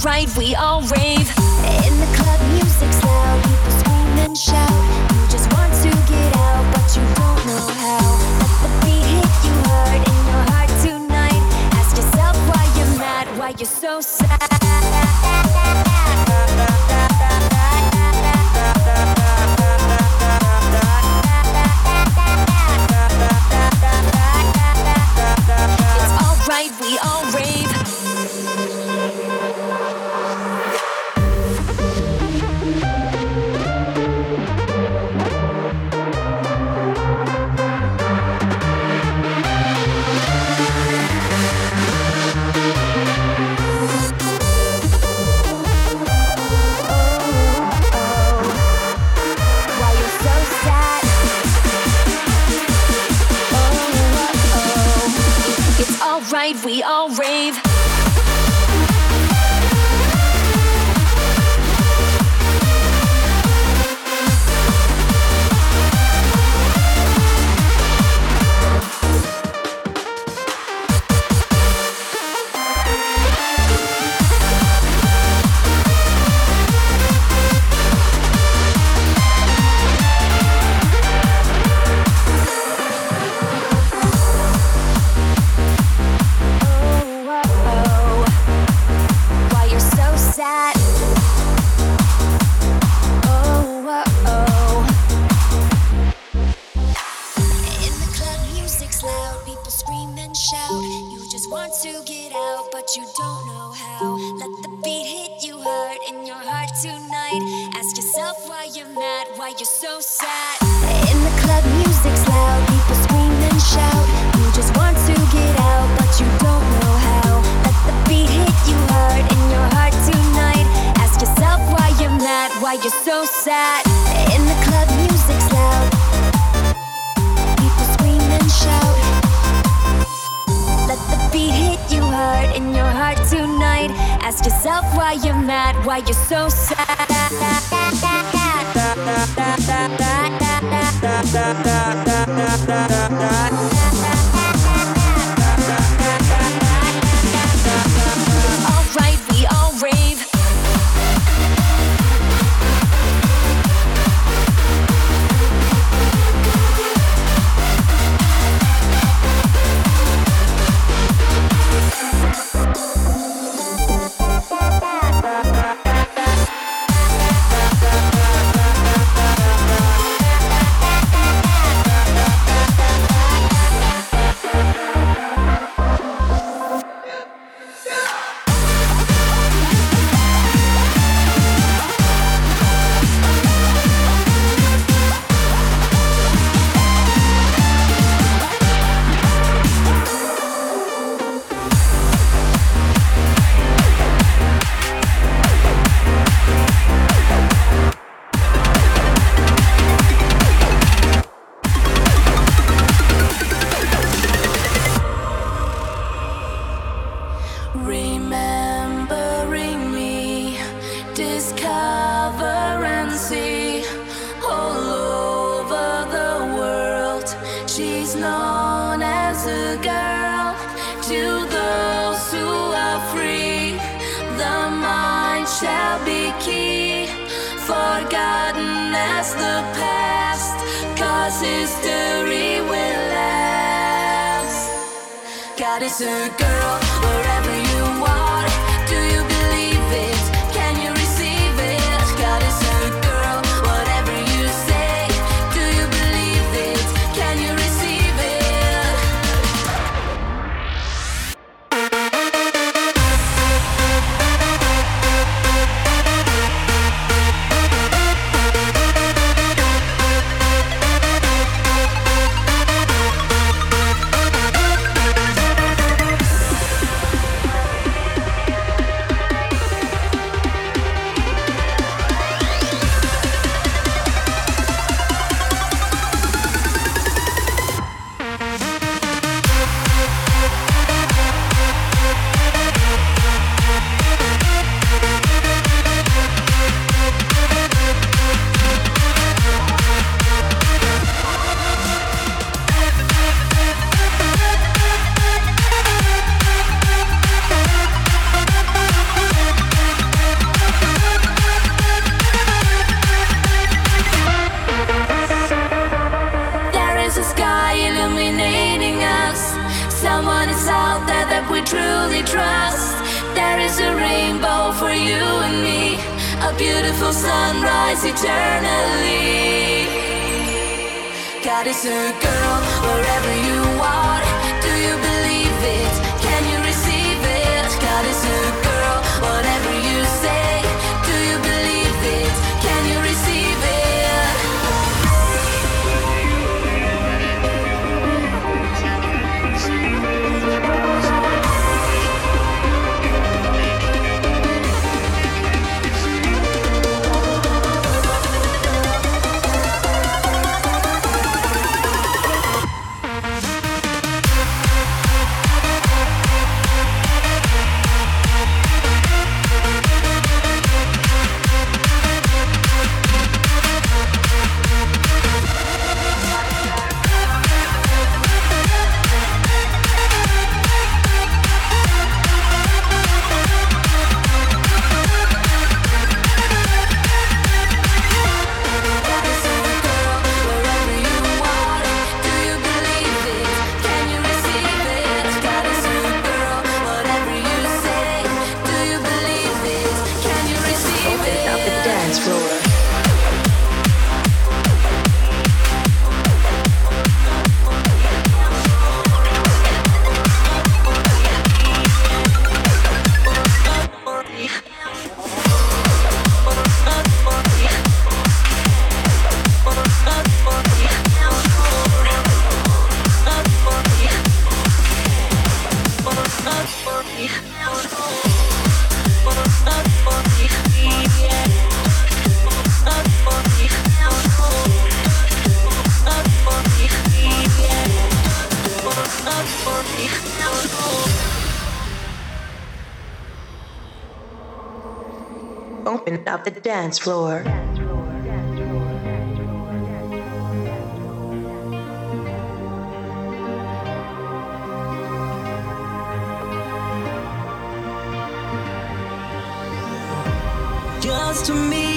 It's alright, we all rave. In the club, music's loud, people scream and shout. You just want to get out, but you don't know how. Let the beat hit you hard in your heart tonight. Ask yourself why you're mad, why you're so sad. You don't know how. Let the beat hit you hard in your heart tonight. Ask yourself why you're mad, why you're so sad. In the club, music's loud, people scream and shout. You just want to get out, but you don't know how. Let the beat hit you hard in your heart tonight. Ask yourself why you're mad, why you're so sad. Tonight. Ask yourself why you're mad, why you're so sad. Dance floor. Just to me,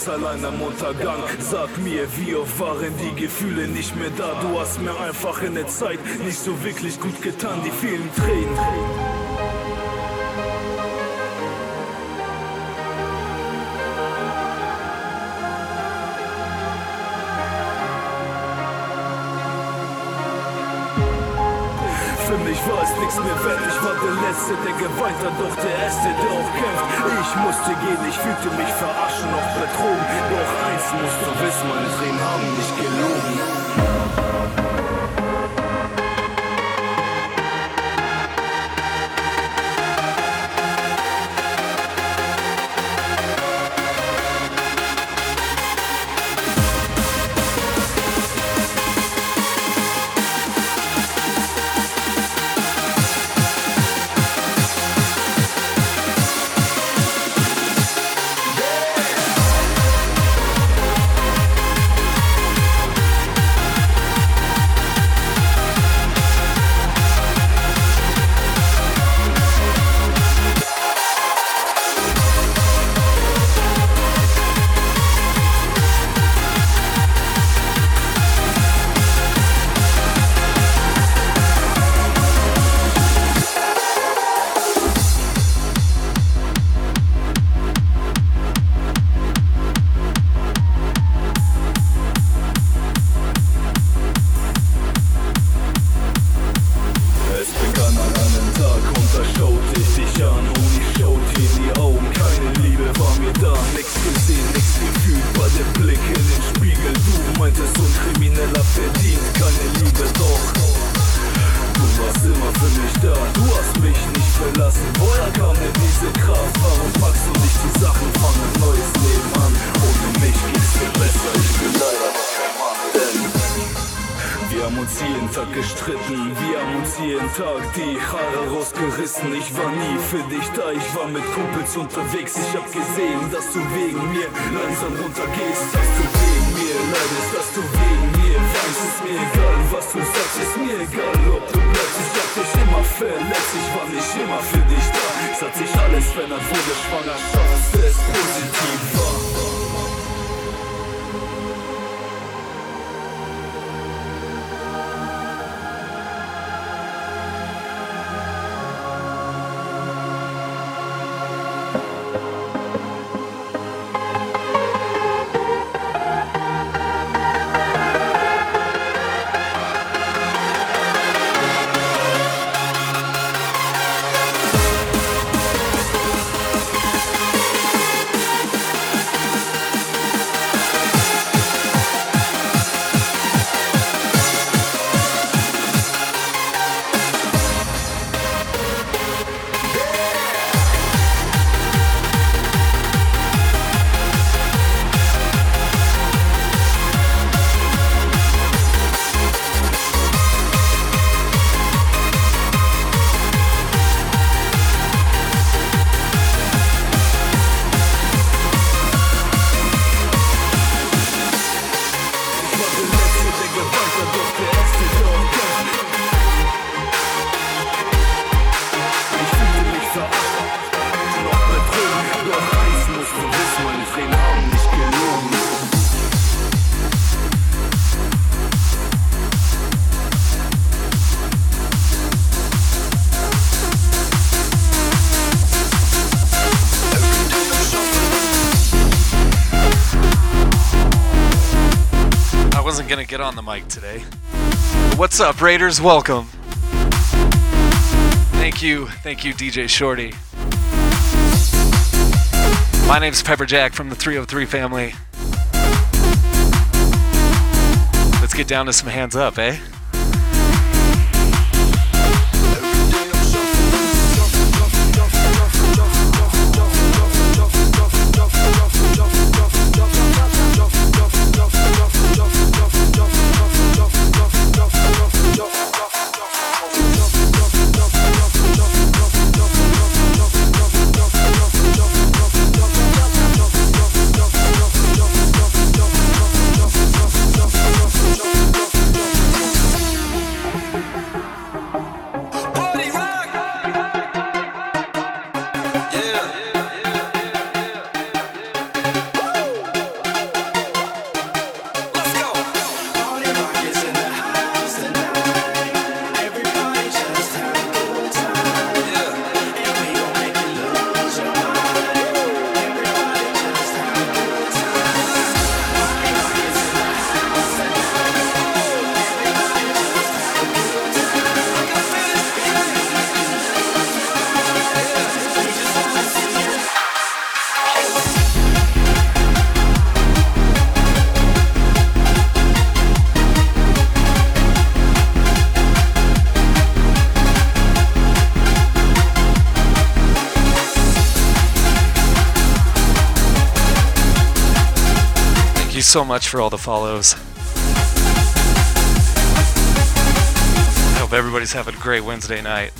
ganz allein am Untergang. Sag mir, wie oft waren die Gefühle nicht mehr da? Du hast mir einfach in der Zeit nicht so wirklich gut getan, die vielen Tränen. Proteste der gewalterdurchte doch der Erste, der auch kämpft. Ich musste gehen, ich fühlte mich verarschen, noch betrogen. Doch eins musst du wissen, meine Tränen haben nicht gelogen. Kumpels unterwegs. Ich hab gesehen, dass du wegen mir langsam runtergehst, dass du wegen mir leidest, dass du wegen mir weinst. Ist mir egal, was du sagst, ist mir egal, ob du bleibst. Ich hab dich immer verletzt, ich war nicht immer für dich da. Es hat sich alles verändert, wo der Schwangerschaft es positiv war. Get on the mic today. What's up, Raiders? Welcome. Thank you, thank you, DJ Shorty. My name's Pepper Jack from the 303 family. Let's get down to some hands up, eh? So much for all the follows. I hope everybody's having a great Wednesday night.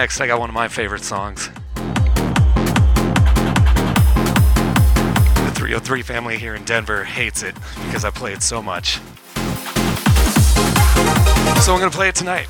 next, I got one of my favorite songs. The 303 family here in Denver hates it because I play it so much. So I'm going to play it tonight.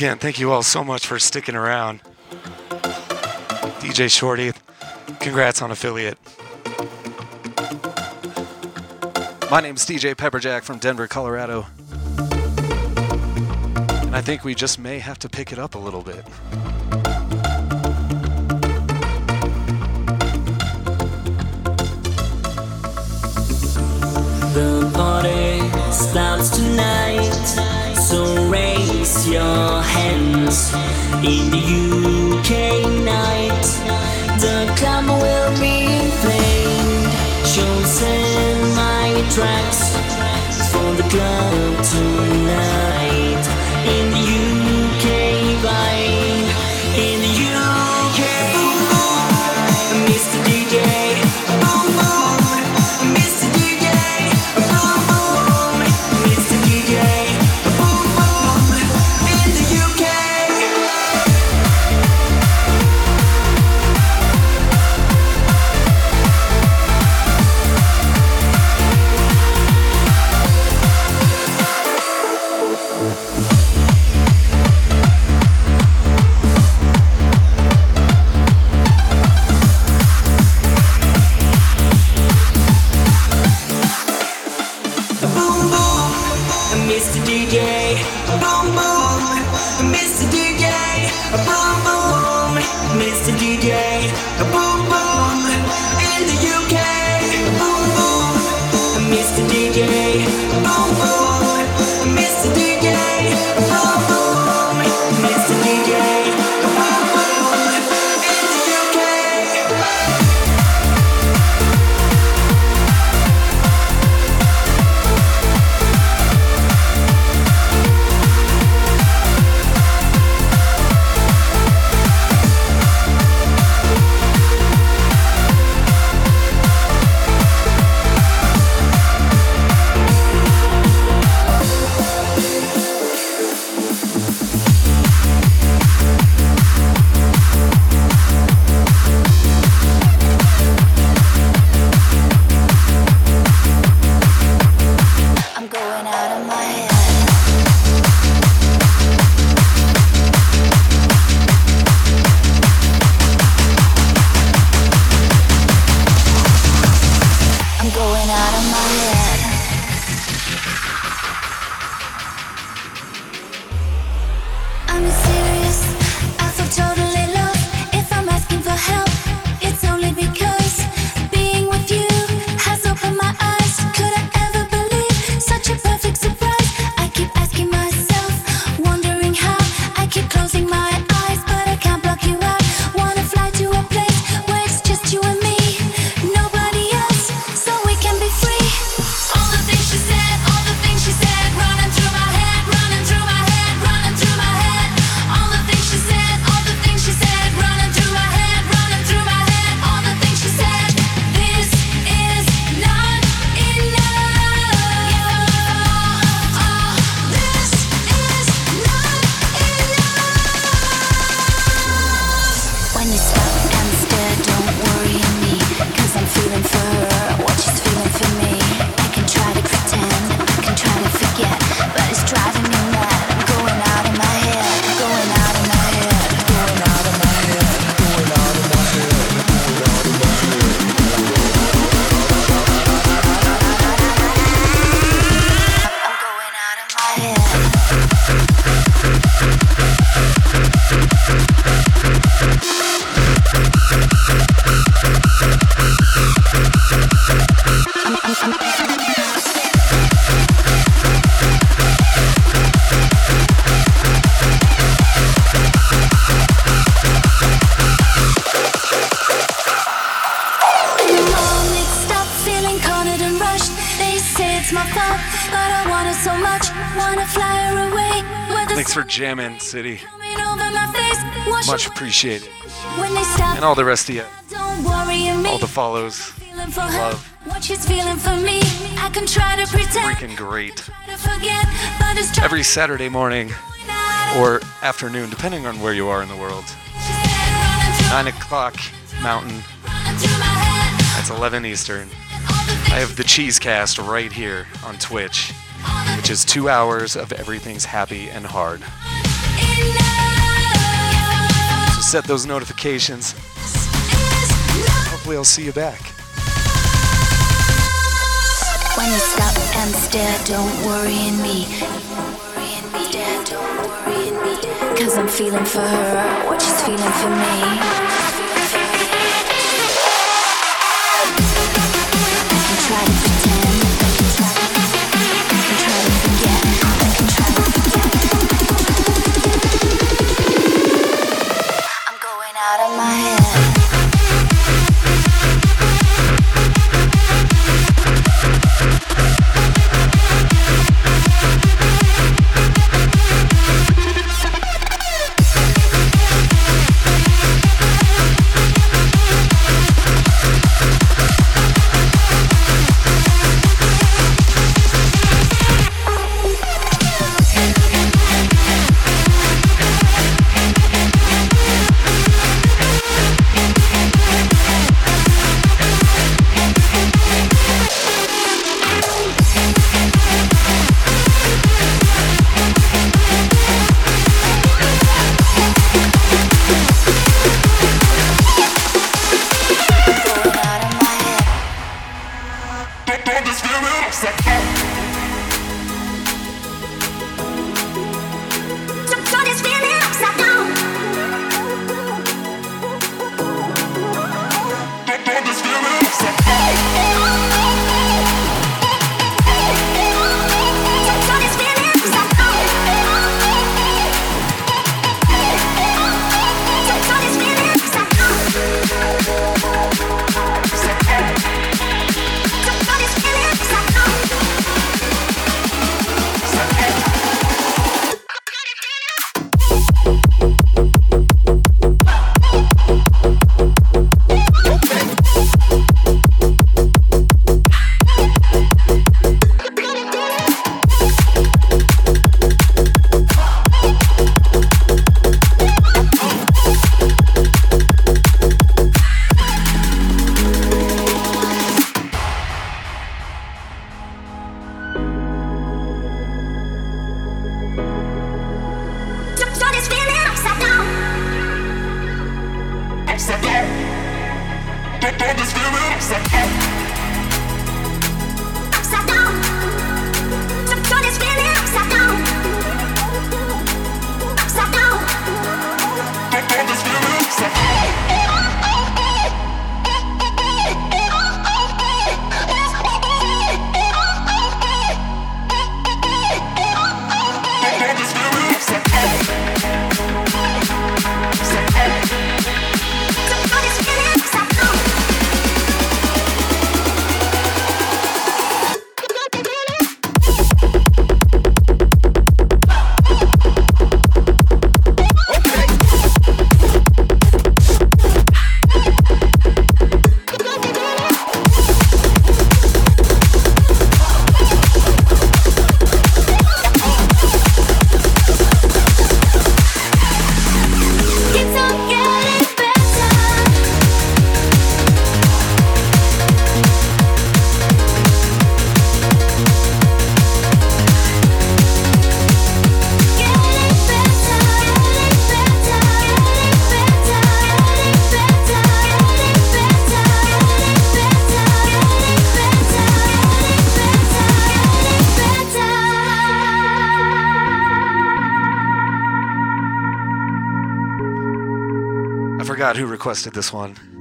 again, thank you all so much for sticking around. DJ Shorty, congrats on affiliate. My name is DJ Pepperjack from Denver, Colorado. And I think we just may have to pick it up a little bit. The party starts tonight. So raise your hands in the UK night. The club will be playing chosen my tracks for the club tonight. In City. Much appreciated. And all the rest of you. All the follows. Love. What she's feeling for me, I can try to pretend. Freaking great. Every Saturday morning or afternoon, depending on where you are in the world. 9 o'clock Mountain. That's 11 Eastern. I have the Cheesecast right here on Twitch, which is two hours of everything's happy and hard. So set those notifications. Hopefully, I'll see you back. When you stop and stare, don't worry in me. Cause I'm feeling for her what she's feeling for me. requested this one.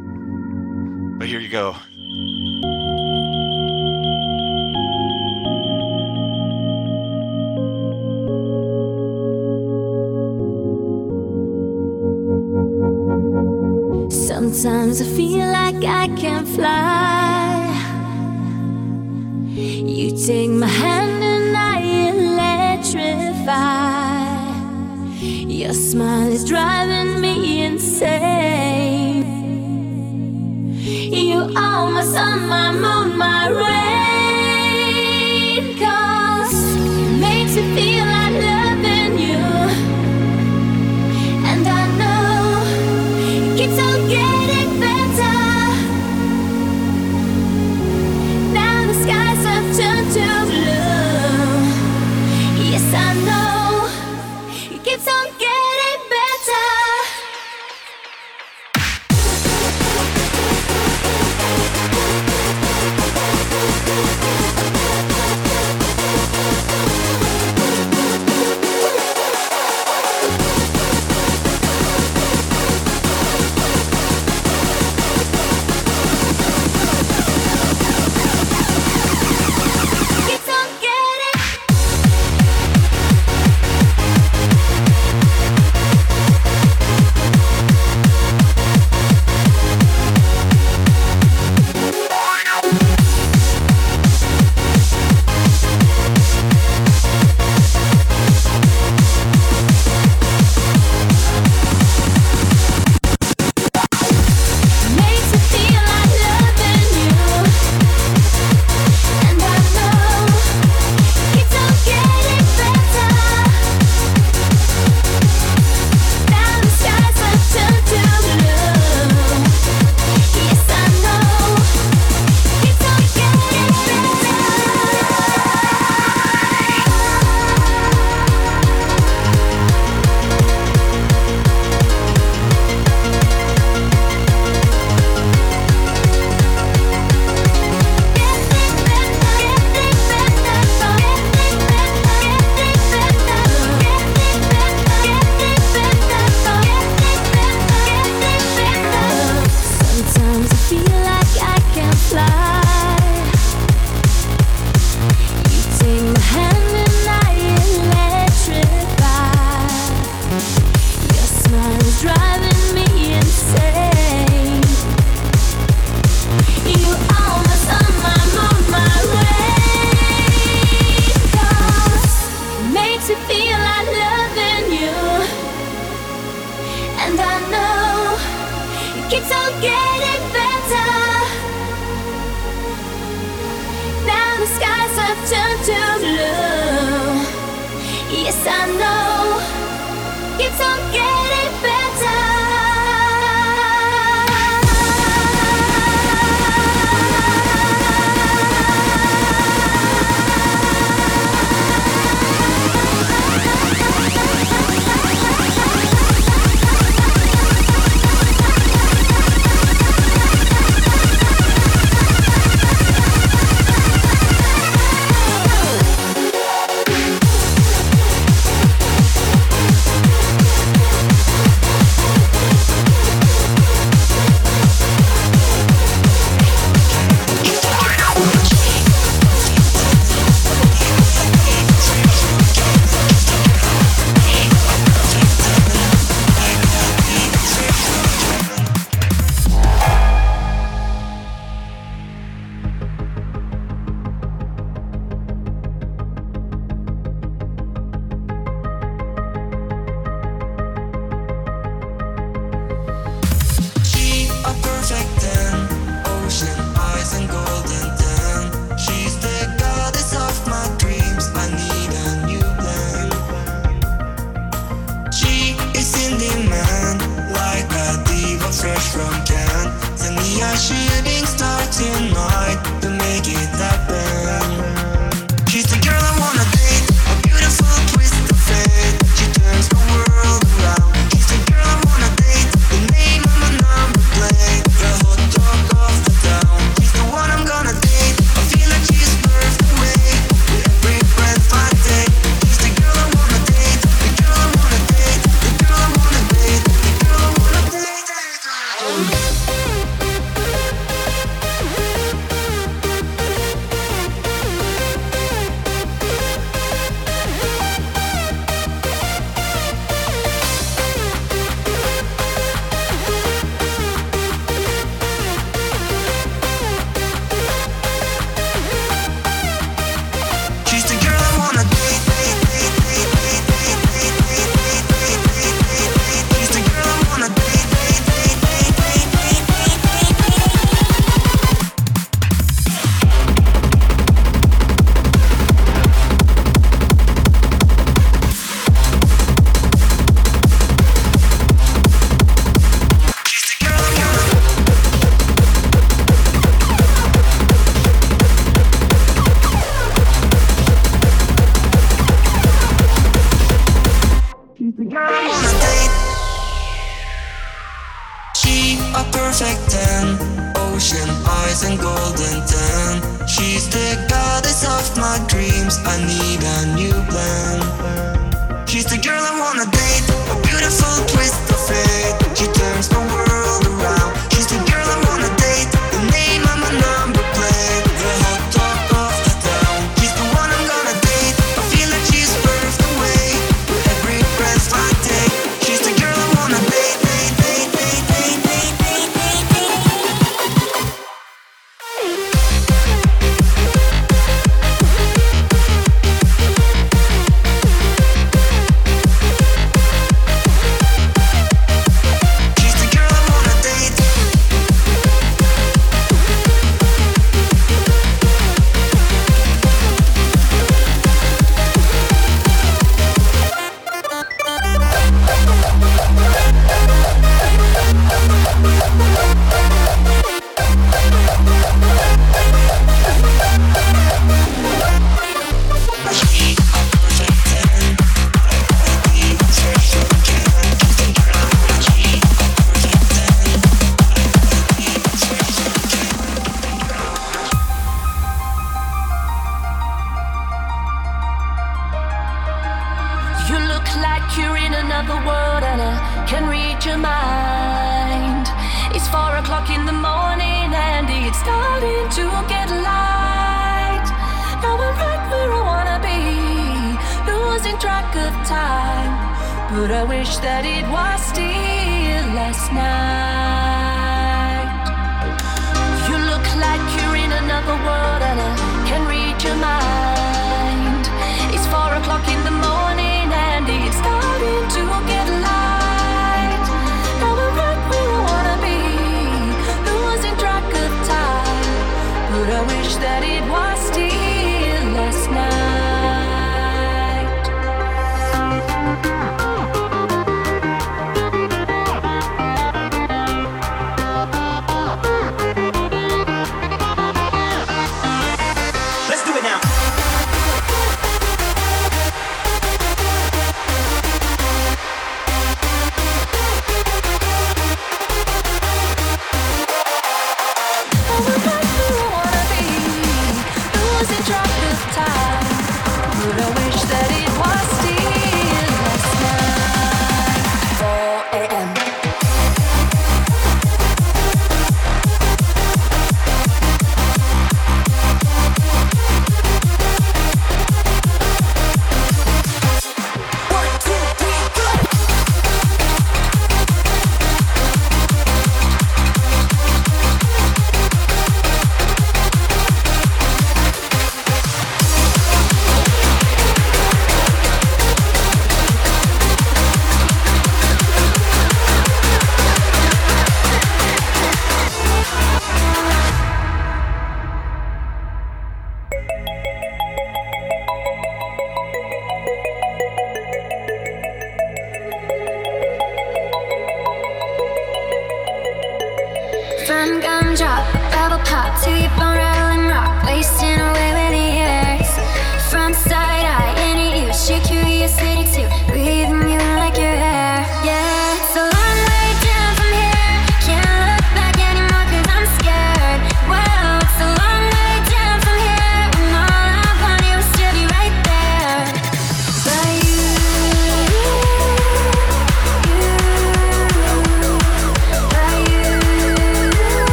know it's okay. ocean, ocean eyes and golden tan. She's the goddess of my dreams. I need a new plan. She's the girl I wanna date, a beautiful twist of fate.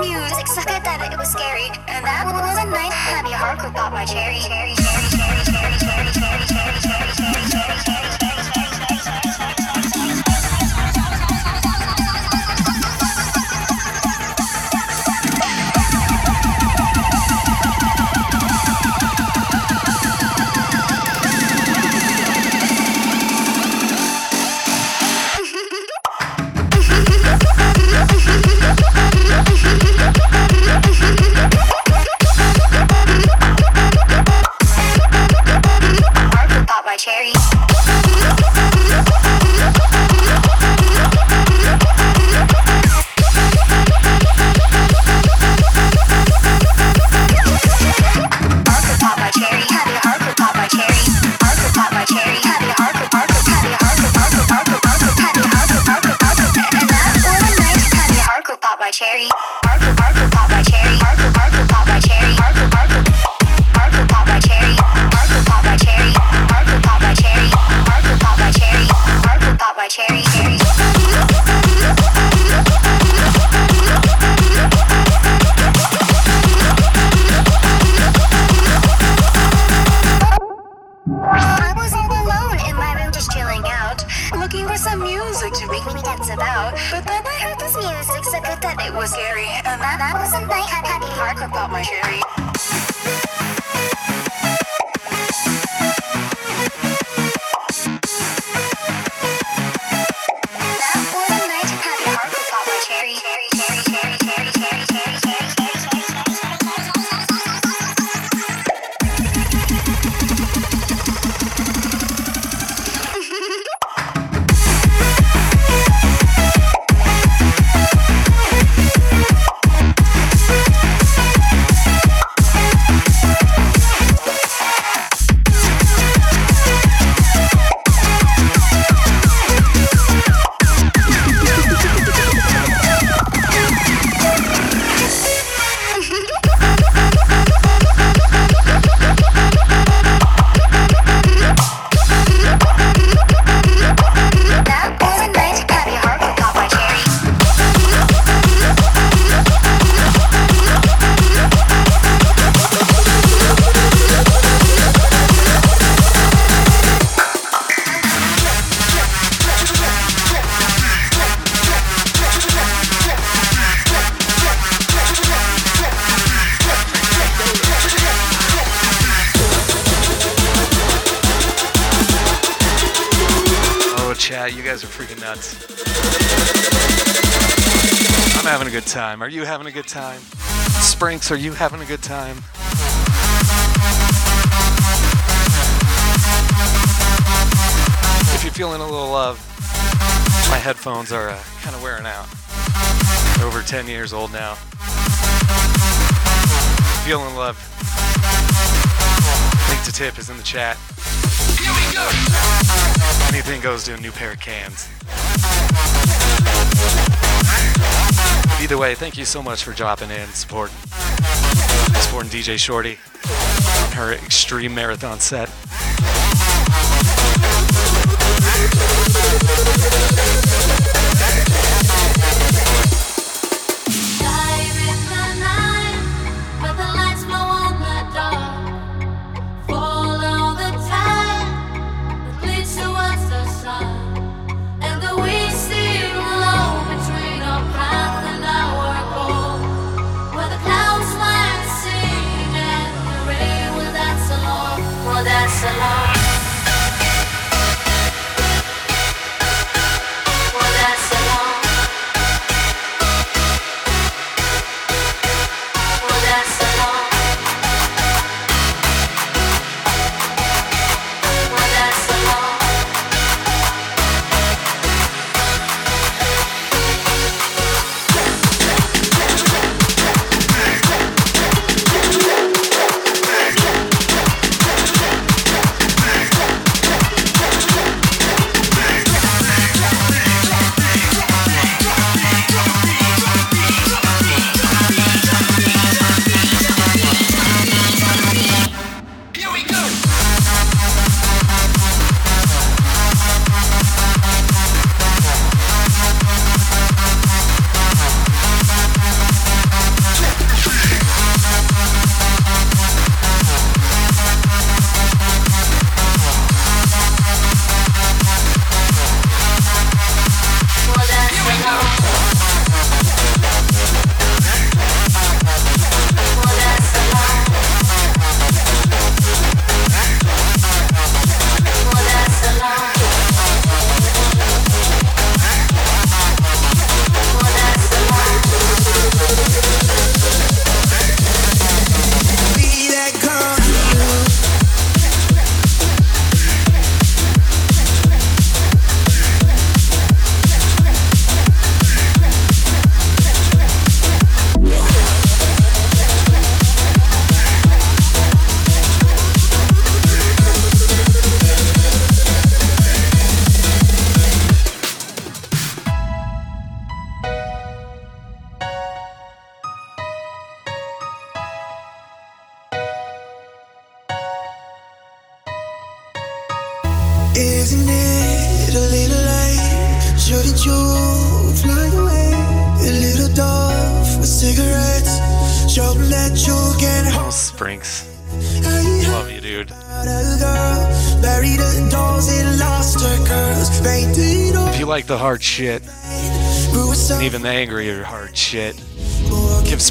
music suck at that it was scary And that was a nice happy hardcore pop my cherry cherry cherry cherry cherry cherry cherry Are you having a good time? If you're feeling a little love, my headphones are uh, kind of wearing out. They're over 10 years old now. Feeling love. Link to tip is in the chat. Anything goes to a new pair of cans. Either way, thank you so much for dropping in, supporting. Sporting DJ Shorty on her extreme marathon set.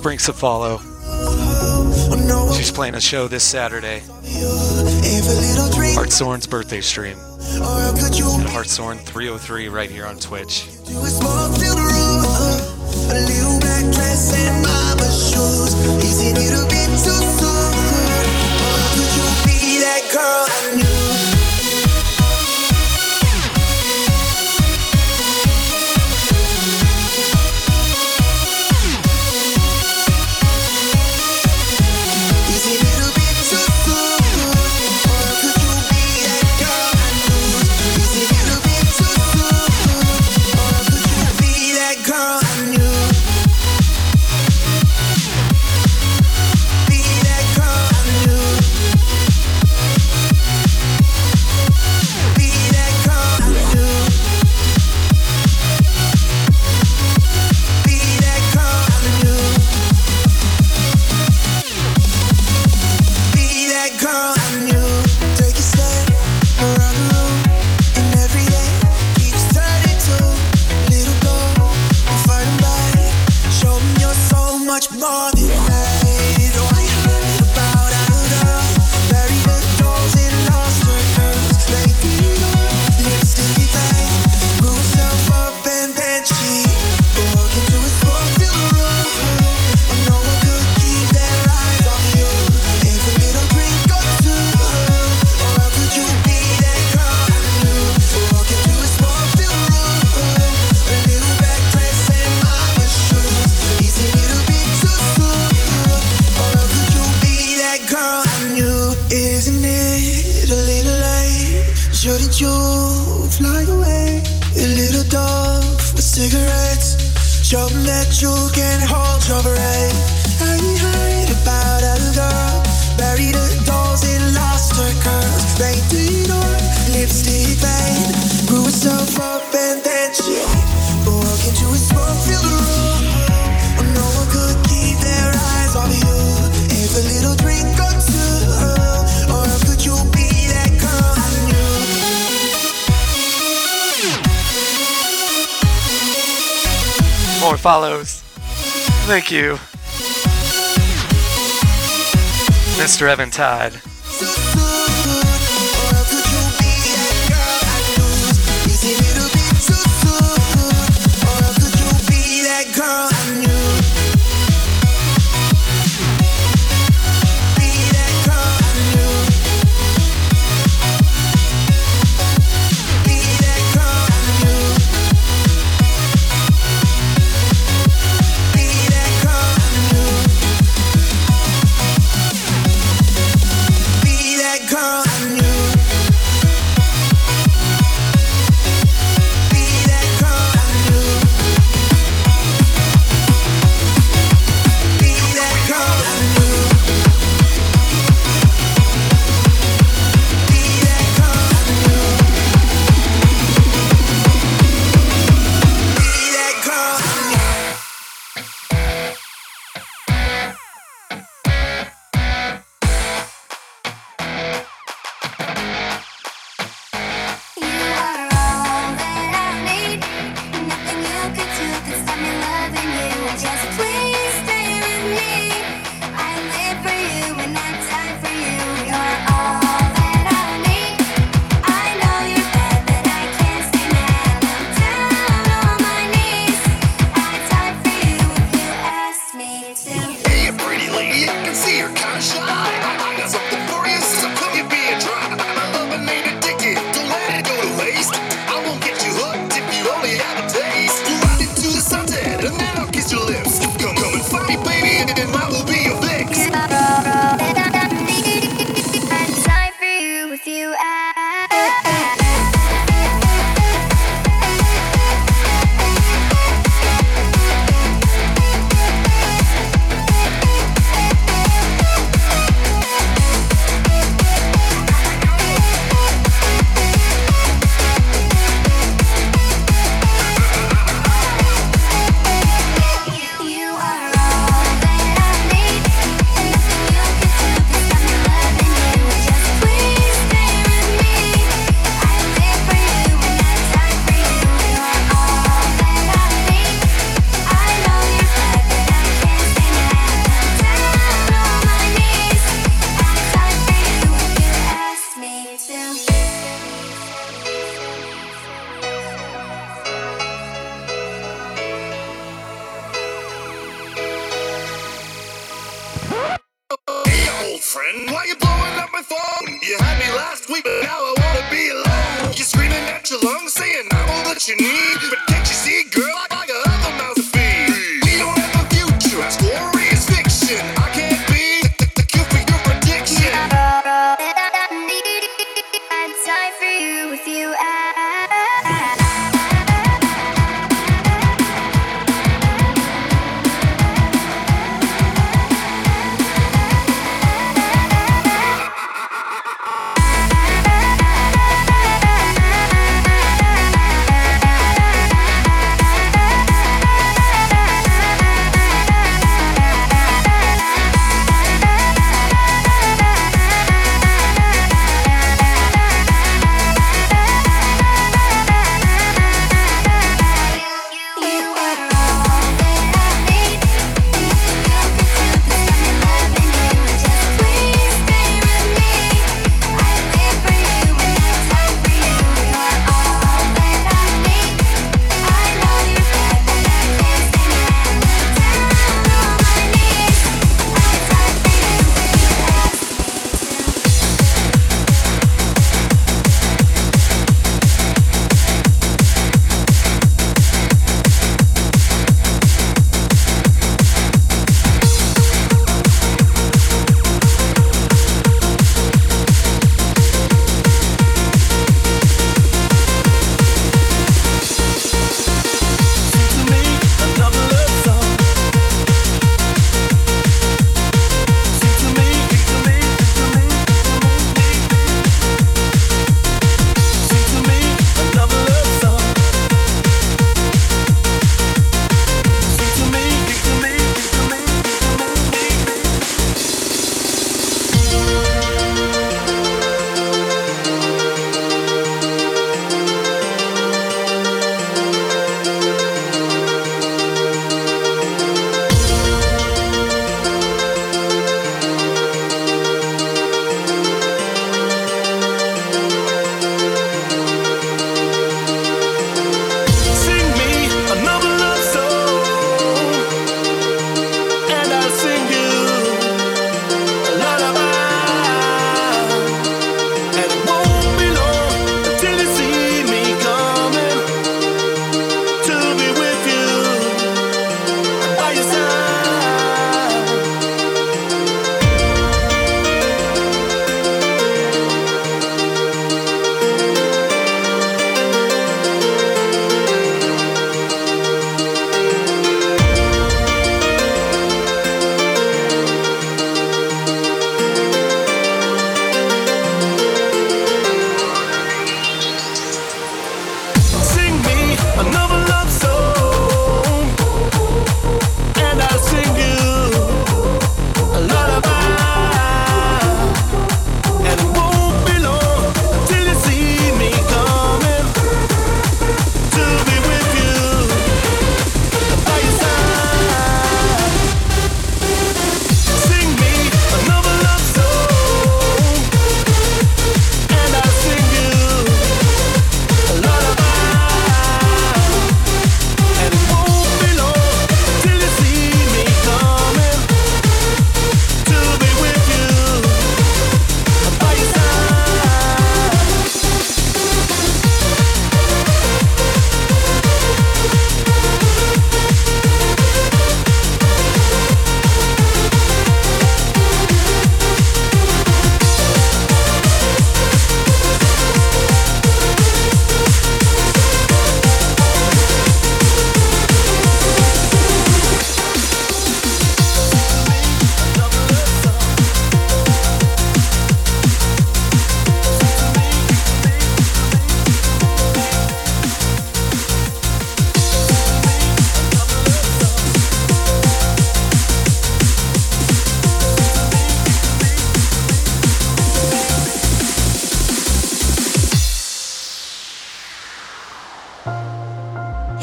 Brinks of follow. She's playing a show this Saturday. Hart Soren's birthday stream. At Hart Soren 303 right here on Twitch. A little black dress and mama shoes. Easy to Thank you, Mr. Evan Todd.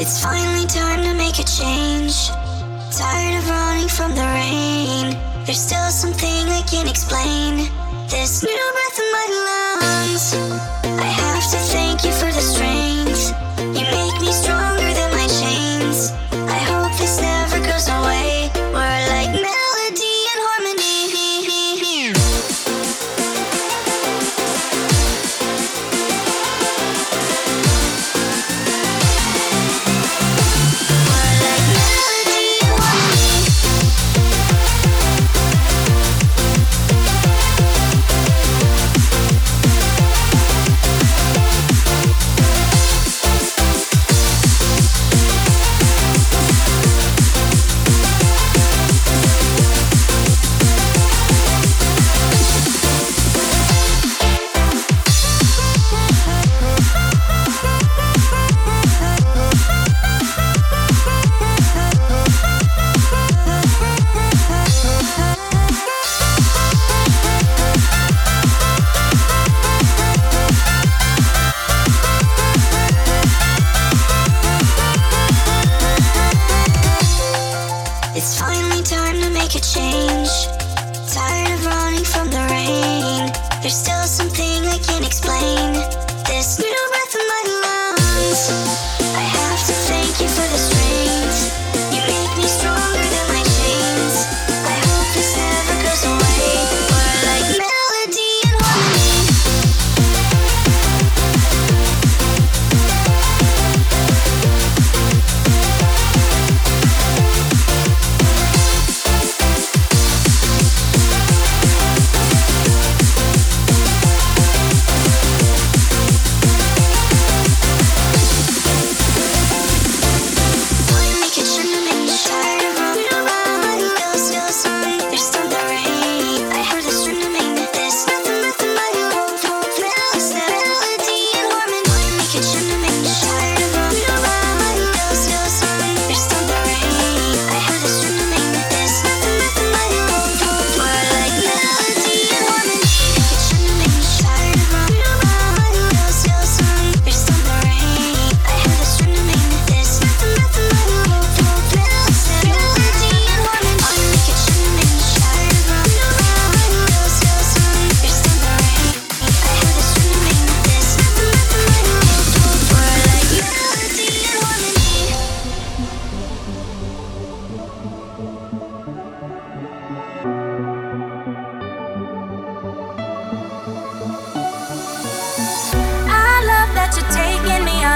It's finally time to make a change. Tired of running from the rain. There's still something I can't explain. This new breath in my lungs. I have to thank you.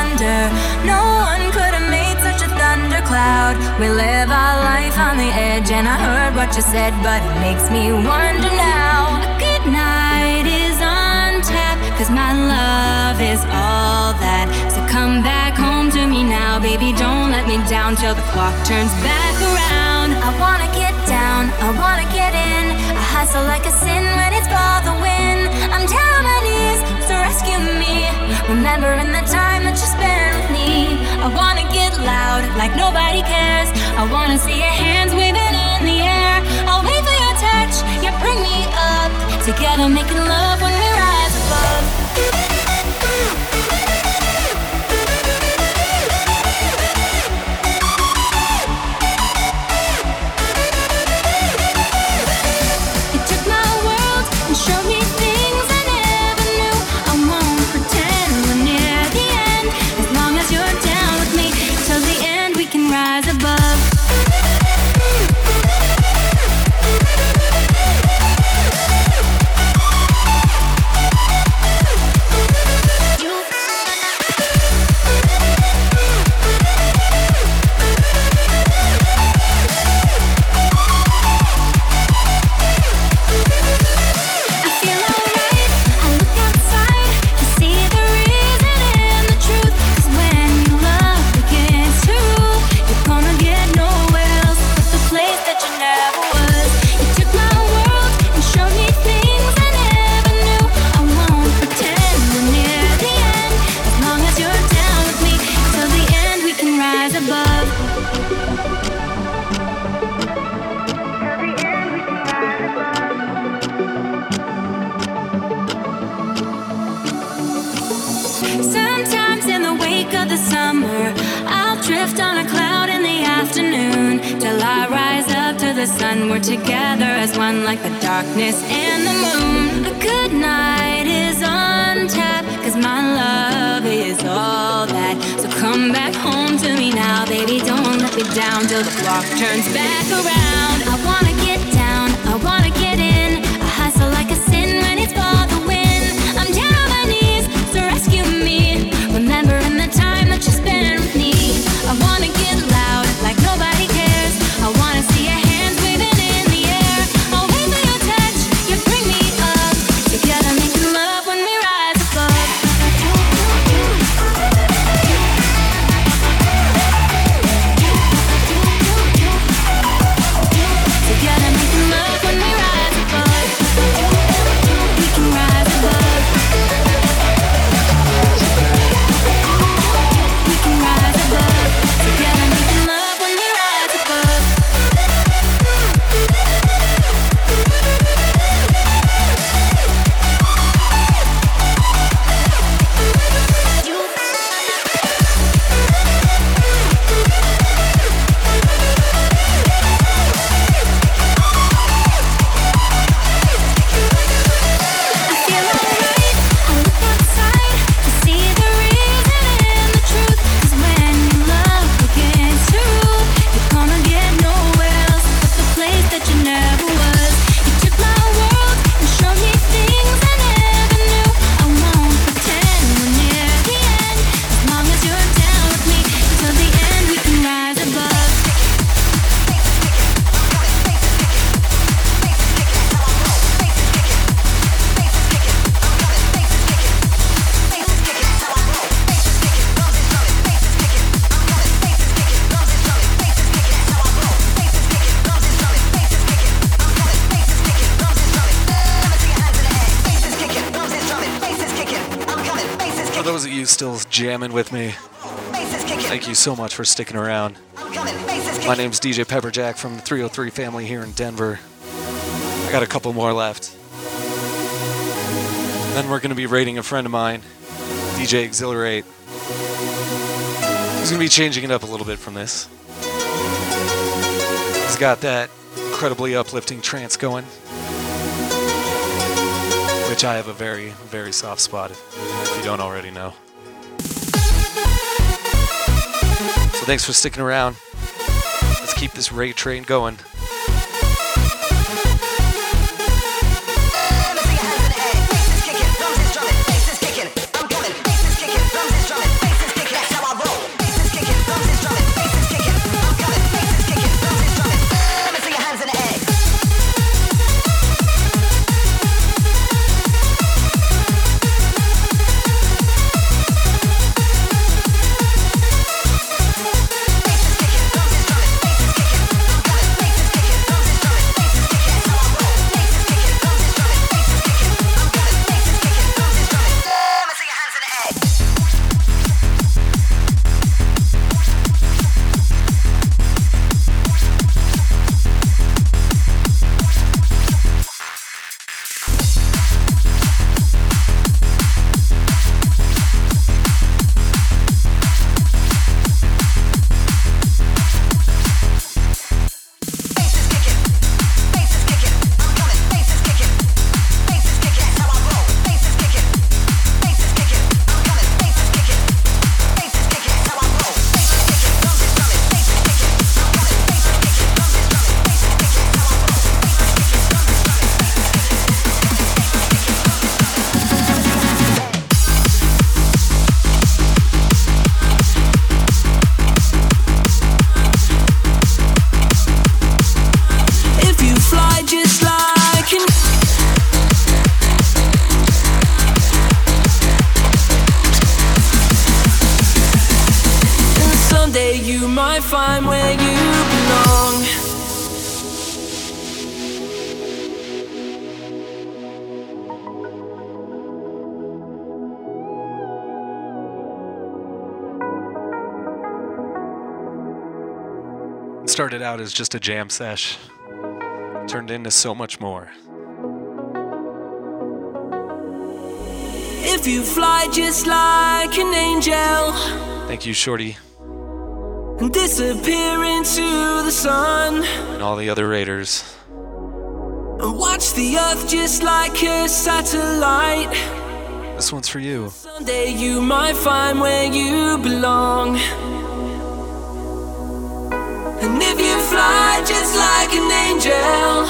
Under. No one could have made such a thundercloud. We live our life on the edge, and I heard what you said, but it makes me wonder now. A good night is on tap, cause my love is all that. So come back home to me now, baby. Don't let me down till the clock turns back around. I wanna get down, I wanna get in. I hustle like a sin when it's for the win. I'm down rescue me. Remembering the time that you spent with me. I wanna get loud like nobody cares. I wanna see your hands waving in the air. I'll wait for your touch, you bring me up. Together making love when we rise above. Jamming with me, thank you so much for sticking around. My name's DJ Pepperjack from the 303 family here in Denver. I got a couple more left. Then we're going to be raiding a friend of mine, DJ Exhilarate. He's going to be changing it up a little bit from this. He's got that incredibly uplifting trance going, which I have a very, very soft spot if you don't already know. Thanks for sticking around. Let's keep this raid train going. Out as just a jam sesh, turned into so much more. If you fly just like an angel Thank you, Shorty, and disappear into the sun, and all the other Raiders. and watch the earth just like a satellite. This one's for you. Someday you might find where you belong. And if you fly just like an angel,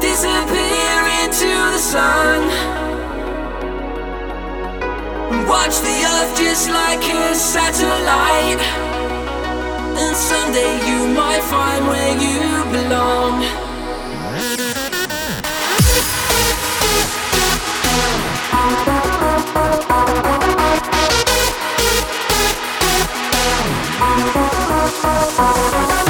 disappear into the sun, and watch the earth just like a satellite. And someday you might find where you belong. If Thank you.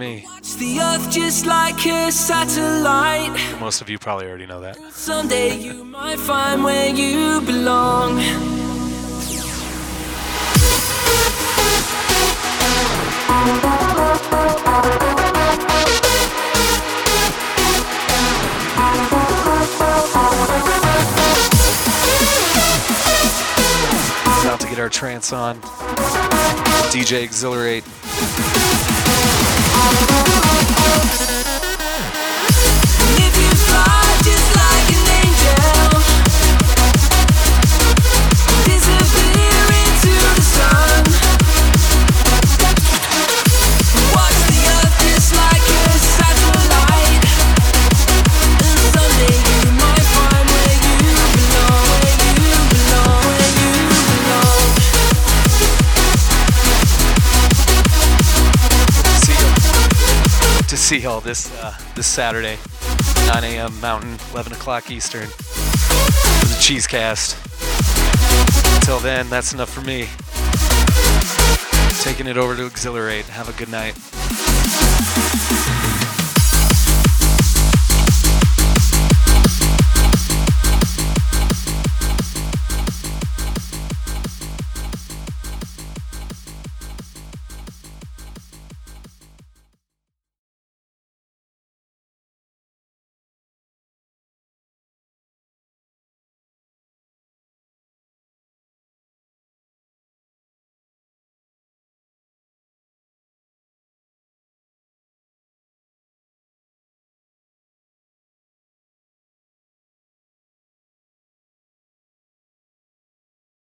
Me. watch the earth just like a satellite. Most of you probably already know that. Someday you might find where you belong. About to get our trance on. DJ Exhilarate. If you fly just like an angel, see y'all this uh, this Saturday, 9 a.m. Mountain, 11 o'clock Eastern, for the Cheesecast. Until then, that's enough for me. Taking it over to Exhilarate. Have a good night.